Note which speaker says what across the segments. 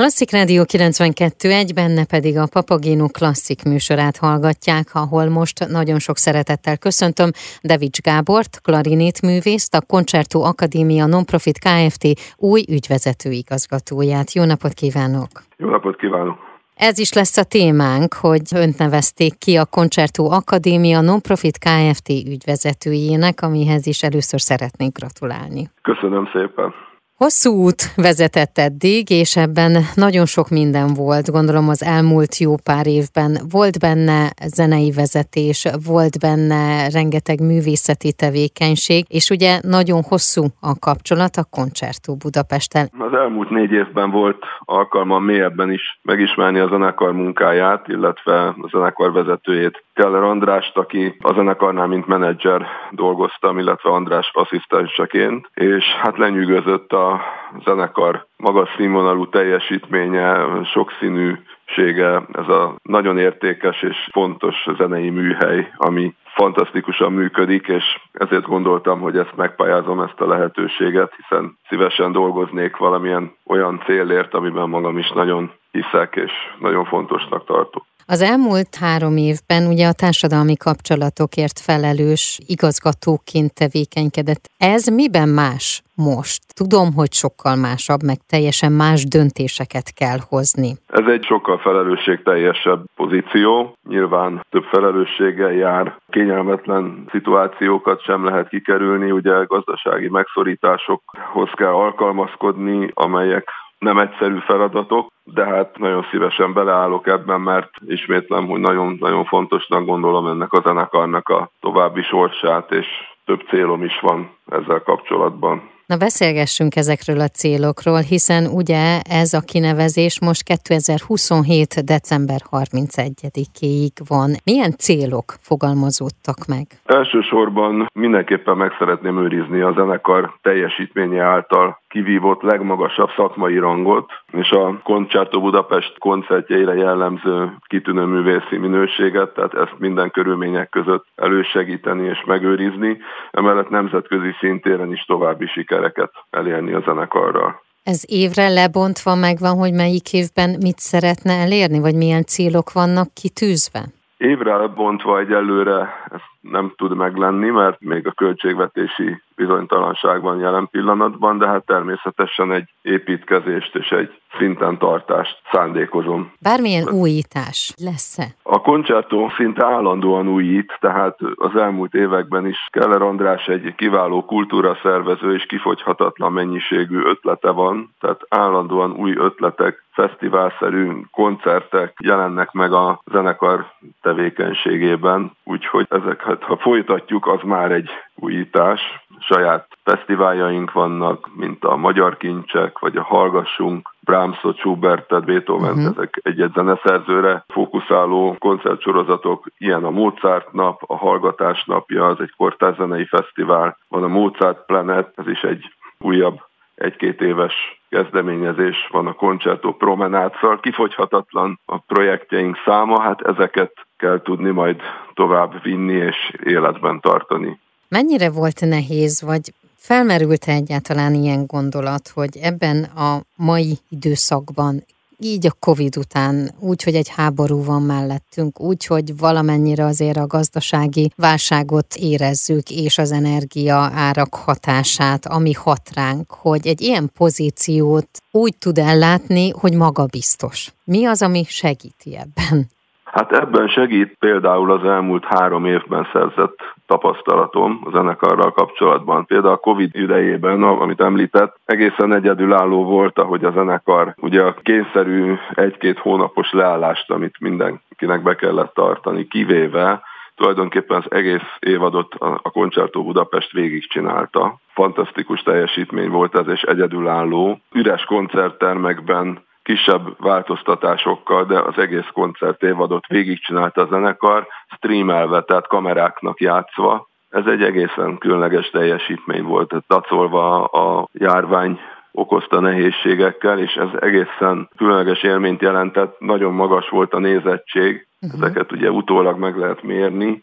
Speaker 1: Klasszik Rádió 92.1, benne pedig a Papagéno klasszik műsorát hallgatják, ahol most nagyon sok szeretettel köszöntöm Devics Gábort, klarinét művészt, a Koncertó Akadémia Nonprofit Kft. új ügyvezető igazgatóját. Jó napot kívánok!
Speaker 2: Jó napot kívánok!
Speaker 1: Ez is lesz a témánk, hogy önt nevezték ki a Koncertó Akadémia Nonprofit Kft. ügyvezetőjének, amihez is először szeretnék gratulálni.
Speaker 2: Köszönöm szépen!
Speaker 1: Hosszú út vezetett eddig, és ebben nagyon sok minden volt, gondolom az elmúlt jó pár évben. Volt benne zenei vezetés, volt benne rengeteg művészeti tevékenység, és ugye nagyon hosszú a kapcsolat a Koncertó Budapesten.
Speaker 2: Az elmúlt négy évben volt alkalma mélyebben is megismerni a zenekar munkáját, illetve a zenekar vezetőjét, Keller Andrást, aki a zenekarnál mint menedzser dolgoztam, illetve András asszisztenseként, és hát lenyűgözött a zenekar magas színvonalú teljesítménye, sokszínűsége, ez a nagyon értékes és fontos zenei műhely, ami fantasztikusan működik, és ezért gondoltam, hogy ezt megpályázom, ezt a lehetőséget, hiszen szívesen dolgoznék valamilyen olyan célért, amiben magam is nagyon hiszek, és nagyon fontosnak tartok.
Speaker 1: Az elmúlt három évben ugye a társadalmi kapcsolatokért felelős igazgatóként tevékenykedett. Ez miben más most? Tudom, hogy sokkal másabb, meg teljesen más döntéseket kell hozni.
Speaker 2: Ez egy sokkal felelősségteljesebb pozíció. Nyilván több felelősséggel jár. Kényelmetlen szituációkat sem lehet kikerülni, ugye gazdasági megszorításokhoz kell alkalmazkodni, amelyek nem egyszerű feladatok, de hát nagyon szívesen beleállok ebben, mert ismétlem, hogy nagyon-nagyon fontosnak gondolom ennek a zenekarnak a további sorsát, és több célom is van ezzel kapcsolatban.
Speaker 1: Na beszélgessünk ezekről a célokról, hiszen ugye ez a kinevezés most 2027. december 31-ig van. Milyen célok fogalmazódtak meg?
Speaker 2: Elsősorban mindenképpen meg szeretném őrizni a zenekar teljesítménye által kivívott legmagasabb szakmai rangot, és a Concerto Budapest koncertjeire jellemző kitűnő művészi minőséget, tehát ezt minden körülmények között elősegíteni és megőrizni, emellett nemzetközi szintéren is további sikereket elérni a zenekarral.
Speaker 1: Ez évre lebontva megvan, hogy melyik évben mit szeretne elérni, vagy milyen célok vannak kitűzve?
Speaker 2: Évre bontva egyelőre ez nem tud meglenni, mert még a költségvetési bizonytalanságban jelen pillanatban, de hát természetesen egy építkezést és egy szinten tartást szándékozom.
Speaker 1: Bármilyen újítás lesz-e?
Speaker 2: A koncertó szinte állandóan újít, tehát az elmúlt években is Keller András egy kiváló kultúra szervező és kifogyhatatlan mennyiségű ötlete van, tehát állandóan új ötletek, fesztiválszerű koncertek jelennek meg a zenekar tevékenységében, úgyhogy ezeket, ha folytatjuk, az már egy újítás. Saját fesztiváljaink vannak, mint a Magyar Kincsek, vagy a Hallgassunk, Brahmsot, Schubertet, Beethoven, uh-huh. ezek egy-egy zeneszerzőre fókuszáló koncertsorozatok, ilyen a Mozart nap, a Hallgatás napja, az egy kortárzenei fesztivál, van a Mozart Planet, ez is egy újabb egy-két éves kezdeményezés van a Concerto Promenade, szóval kifogyhatatlan a projektjeink száma, hát ezeket kell tudni majd tovább vinni és életben tartani.
Speaker 1: Mennyire volt nehéz, vagy felmerült -e egyáltalán ilyen gondolat, hogy ebben a mai időszakban így a Covid után, úgy, hogy egy háború van mellettünk, úgy, hogy valamennyire azért a gazdasági válságot érezzük, és az energia árak hatását, ami hat ránk, hogy egy ilyen pozíciót úgy tud ellátni, hogy magabiztos. Mi az, ami segíti ebben?
Speaker 2: Hát ebben segít például az elmúlt három évben szerzett tapasztalatom a zenekarral kapcsolatban. Például a Covid idejében, amit említett, egészen egyedülálló volt, ahogy a zenekar ugye a kényszerű egy-két hónapos leállást, amit mindenkinek be kellett tartani, kivéve tulajdonképpen az egész évadot a Concerto Budapest végigcsinálta. Fantasztikus teljesítmény volt ez, és egyedülálló. Üres koncerttermekben kisebb változtatásokkal, de az egész koncert évadot végigcsinálta a zenekar, streamelve, tehát kameráknak játszva. Ez egy egészen különleges teljesítmény volt, dacolva a járvány okozta nehézségekkel, és ez egészen különleges élményt jelentett, nagyon magas volt a nézettség, uh-huh. ezeket ugye utólag meg lehet mérni,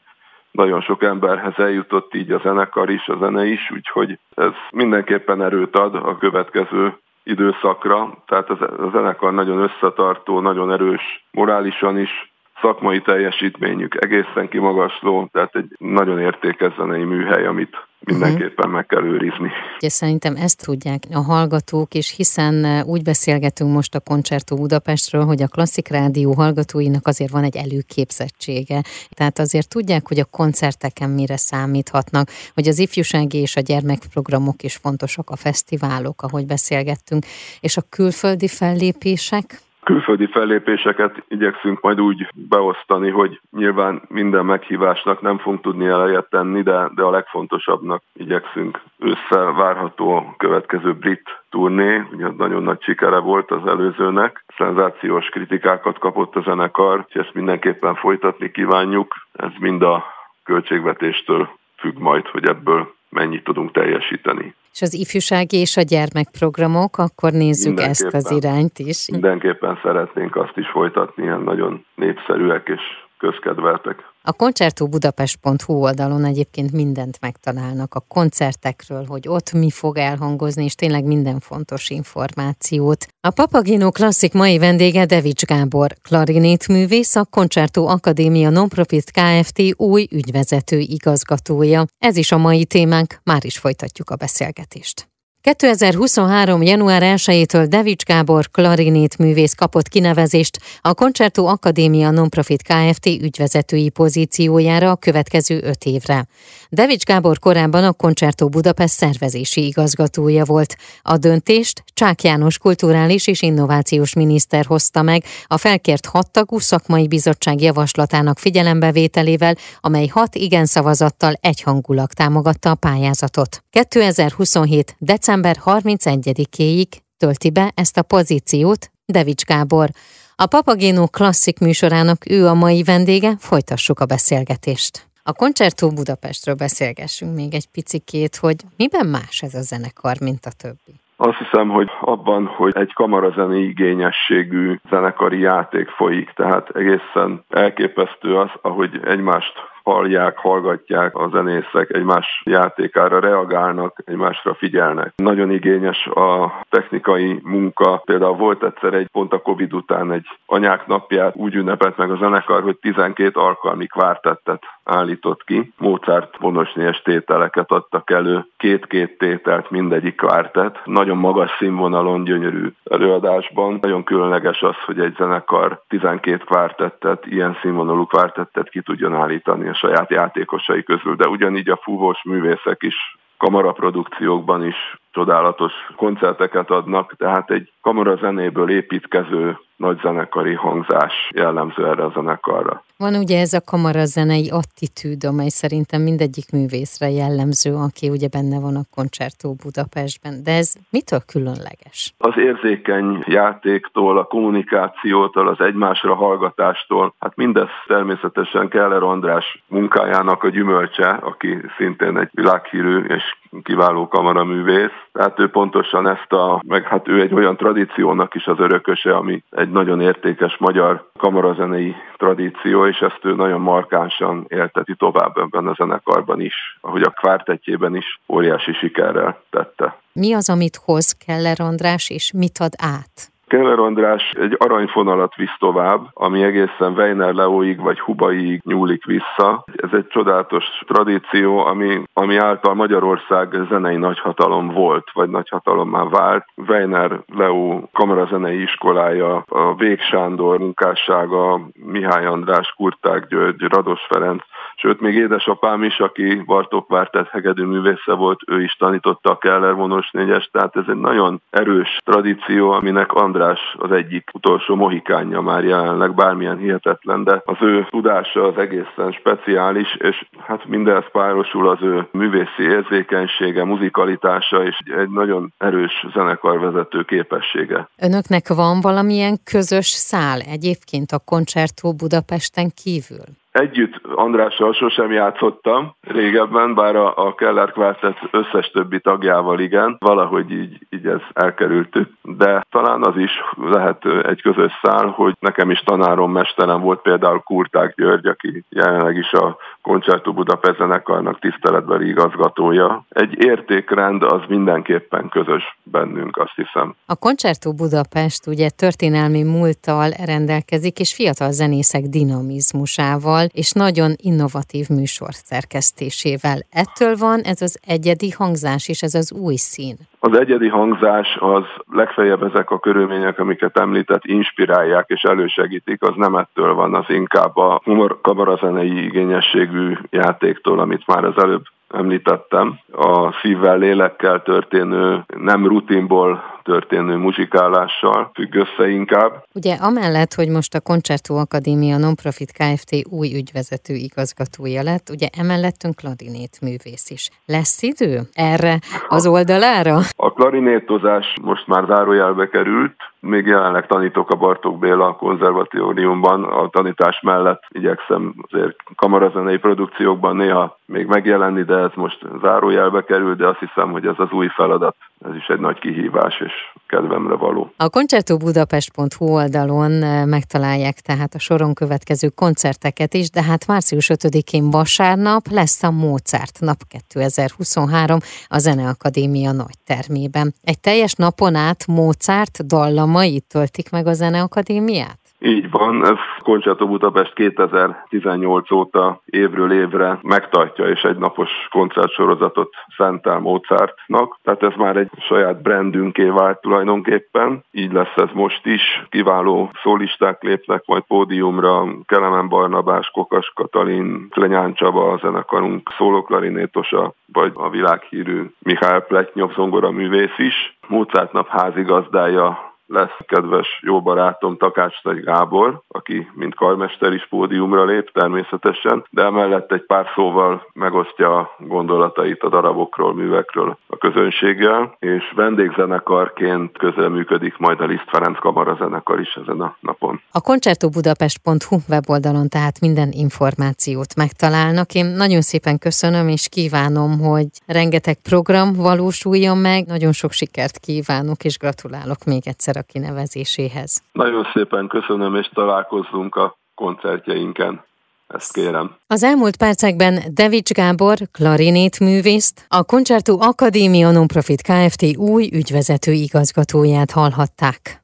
Speaker 2: nagyon sok emberhez eljutott így a zenekar is, a zene is, úgyhogy ez mindenképpen erőt ad a következő időszakra, tehát a zenekar nagyon összetartó, nagyon erős morálisan is, szakmai teljesítményük egészen kimagasló, tehát egy nagyon értékes zenei műhely, amit mindenképpen meg kell őrizni.
Speaker 1: Ugye szerintem ezt tudják a hallgatók, és hiszen eh, úgy beszélgetünk most a Koncertó Budapestről, hogy a klasszik rádió hallgatóinak azért van egy előképzettsége. Tehát azért tudják, hogy a koncerteken mire számíthatnak, hogy az ifjúsági és a gyermekprogramok is fontosak, a fesztiválok, ahogy beszélgettünk, és a külföldi fellépések,
Speaker 2: külföldi fellépéseket igyekszünk majd úgy beosztani, hogy nyilván minden meghívásnak nem fogunk tudni elejet tenni, de, de a legfontosabbnak igyekszünk ősszel várható következő brit turné, ugye nagyon nagy sikere volt az előzőnek, szenzációs kritikákat kapott a zenekar, és ezt mindenképpen folytatni kívánjuk, ez mind a költségvetéstől függ majd, hogy ebből mennyit tudunk teljesíteni.
Speaker 1: És az ifjúsági és a gyermekprogramok, akkor nézzük ezt az irányt is.
Speaker 2: Mindenképpen szeretnénk azt is folytatni, ilyen nagyon népszerűek és közkedveltek.
Speaker 1: A koncertóbudapest.hu oldalon egyébként mindent megtalálnak a koncertekről, hogy ott mi fog elhangozni, és tényleg minden fontos információt. A Papagino Klasszik mai vendége Devics Gábor, klarinétművész, a Koncertó Akadémia Nonprofit Kft. új ügyvezető igazgatója. Ez is a mai témánk, már is folytatjuk a beszélgetést. 2023. január 1-től Devics Gábor klarinét művész kapott kinevezést a Concerto Akadémia Nonprofit Kft. ügyvezetői pozíciójára a következő öt évre. Devics Gábor korábban a Concerto Budapest szervezési igazgatója volt. A döntést Csák János kulturális és innovációs miniszter hozta meg a felkért hattagú szakmai bizottság javaslatának figyelembevételével, amely hat igen szavazattal egyhangulag támogatta a pályázatot. 2027. december december 31-éig tölti be ezt a pozíciót Devics Gábor. A Papagéno klasszik műsorának ő a mai vendége, folytassuk a beszélgetést. A Koncertó Budapestről beszélgessünk még egy picikét, hogy miben más ez a zenekar, mint a többi.
Speaker 2: Azt hiszem, hogy abban, hogy egy kamarazeni igényességű zenekari játék folyik, tehát egészen elképesztő az, ahogy egymást hallják, hallgatják a zenészek, egymás játékára reagálnak, egymásra figyelnek. Nagyon igényes a technikai munka. Például volt egyszer egy pont a Covid után egy anyák napját úgy ünnepelt meg a zenekar, hogy 12 alkalmi kvártettet állított ki. Mozart vonosnyes tételeket adtak elő, két-két tételt mindegyik kvártet. Nagyon magas színvonalon, gyönyörű előadásban. Nagyon különleges az, hogy egy zenekar 12 kvártettet, ilyen színvonalú kvártettet ki tudjon állítani saját játékosai közül, de ugyanígy a fúvós művészek is kamaraprodukciókban is csodálatos koncerteket adnak, tehát egy kamarazenéből építkező nagy zenekari hangzás jellemző erre a zenekarra.
Speaker 1: Van ugye ez a kamarazenei attitűd, amely szerintem mindegyik művészre jellemző, aki ugye benne van a Koncertó Budapestben. De ez mitől különleges?
Speaker 2: Az érzékeny játéktól, a kommunikációtól, az egymásra hallgatástól, hát mindez természetesen Keller András munkájának a gyümölcse, aki szintén egy világhírű és kiváló kamaraművész. Tehát ő pontosan ezt a, meg hát ő egy olyan tradíciónak is az örököse, ami egy nagyon értékes magyar kamarazenei tradíció, és ezt ő nagyon markánsan élteti tovább ebben a zenekarban is, ahogy a kvártetjében is óriási sikerrel tette.
Speaker 1: Mi az, amit hoz Keller András, és mit ad át?
Speaker 2: Keller András egy aranyfonalat visz tovább, ami egészen Weiner Leóig vagy Hubaig nyúlik vissza. Ez egy csodálatos tradíció, ami, ami által Magyarország zenei nagyhatalom volt, vagy nagyhatalommá vált. Weiner Leó kamarazenei iskolája, a Vég Sándor munkássága, Mihály András, Kurták György, Rados Ferenc, sőt még édesapám is, aki Bartók Vártett hegedű művésze volt, ő is tanította a Keller vonos négyes, tehát ez egy nagyon erős tradíció, aminek András az egyik utolsó mohikánja már jelenleg, bármilyen hihetetlen, de az ő tudása az egészen speciális, és hát mindenhez párosul az ő művészi érzékenysége, muzikalitása és egy nagyon erős zenekarvezető képessége.
Speaker 1: Önöknek van valamilyen közös szál egyébként a koncertó Budapesten kívül?
Speaker 2: Együtt Andrással sosem játszottam régebben, bár a, a Keller Quartet összes többi tagjával igen, valahogy így, így ez elkerültük. De talán az is lehet egy közös szál, hogy nekem is tanárom, mesterem volt például Kurták György, aki jelenleg is a Concerto Budapest zenekarnak tiszteletbeli igazgatója. Egy értékrend az mindenképpen közös bennünk, azt hiszem.
Speaker 1: A Concerto Budapest ugye történelmi múlttal rendelkezik, és fiatal zenészek dinamizmusával, és nagyon innovatív műsor szerkesztésével. Ettől van ez az egyedi hangzás, és ez az új szín.
Speaker 2: Az egyedi hangzás az legfeljebb ezek a körülmények, amiket említett, inspirálják és elősegítik, az nem ettől van, az inkább a humor kamarazenei igényességű játéktól, amit már az előbb említettem, a szívvel, lélekkel történő, nem rutinból történő muzsikálással függ össze inkább.
Speaker 1: Ugye amellett, hogy most a Concerto Akadémia Nonprofit Kft. új ügyvezető igazgatója lett, ugye emellettünk klarinét művész is. Lesz idő erre az oldalára?
Speaker 2: A klarinétozás most már zárójelbe került, még jelenleg tanítok a Bartók Béla konzervatóriumban, a tanítás mellett igyekszem azért kamarazenei produkciókban néha még megjelenni, de ez most zárójelbe kerül, de azt hiszem, hogy ez az új feladat, ez is egy nagy kihívás, és kedvemre való.
Speaker 1: A koncertobudapest.hu oldalon eh, megtalálják tehát a soron következő koncerteket is, de hát március 5-én vasárnap lesz a Mozart nap 2023 a Zeneakadémia nagy termében. Egy teljes napon át Mozart dallamait töltik meg a Zeneakadémiát?
Speaker 2: Így van, ez Concerto Budapest 2018 óta évről évre megtartja, és egy napos koncertsorozatot szentel Mozartnak, tehát ez már egy saját brandünké vált tulajdonképpen, így lesz ez most is. Kiváló szólisták lépnek majd pódiumra, Kelemen Barnabás, Kokas Katalin, Klenyán Csaba, a zenekarunk szólóklarinétosa, vagy a világhírű Mihály Pletnyov zongora művész is. Mozart nap házigazdája lesz kedves jó barátom Takács Nagy Gábor, aki mint karmester is pódiumra lép természetesen, de emellett egy pár szóval megosztja a gondolatait a darabokról, művekről a közönséggel, és vendégzenekarként közreműködik majd a Liszt Ferenc Kamara zenekar is ezen a napon.
Speaker 1: A koncertobudapest.hu weboldalon tehát minden információt megtalálnak. Én nagyon szépen köszönöm, és kívánom, hogy rengeteg program valósuljon meg. Nagyon sok sikert kívánok, és gratulálok még egyszer a kinevezéséhez.
Speaker 2: Nagyon szépen köszönöm, és találkozzunk a koncertjeinken. Ezt kérem.
Speaker 1: Az elmúlt percekben Devics Gábor, klarinét művészt, a Concerto Akadémia Nonprofit Kft. új ügyvezető igazgatóját hallhatták.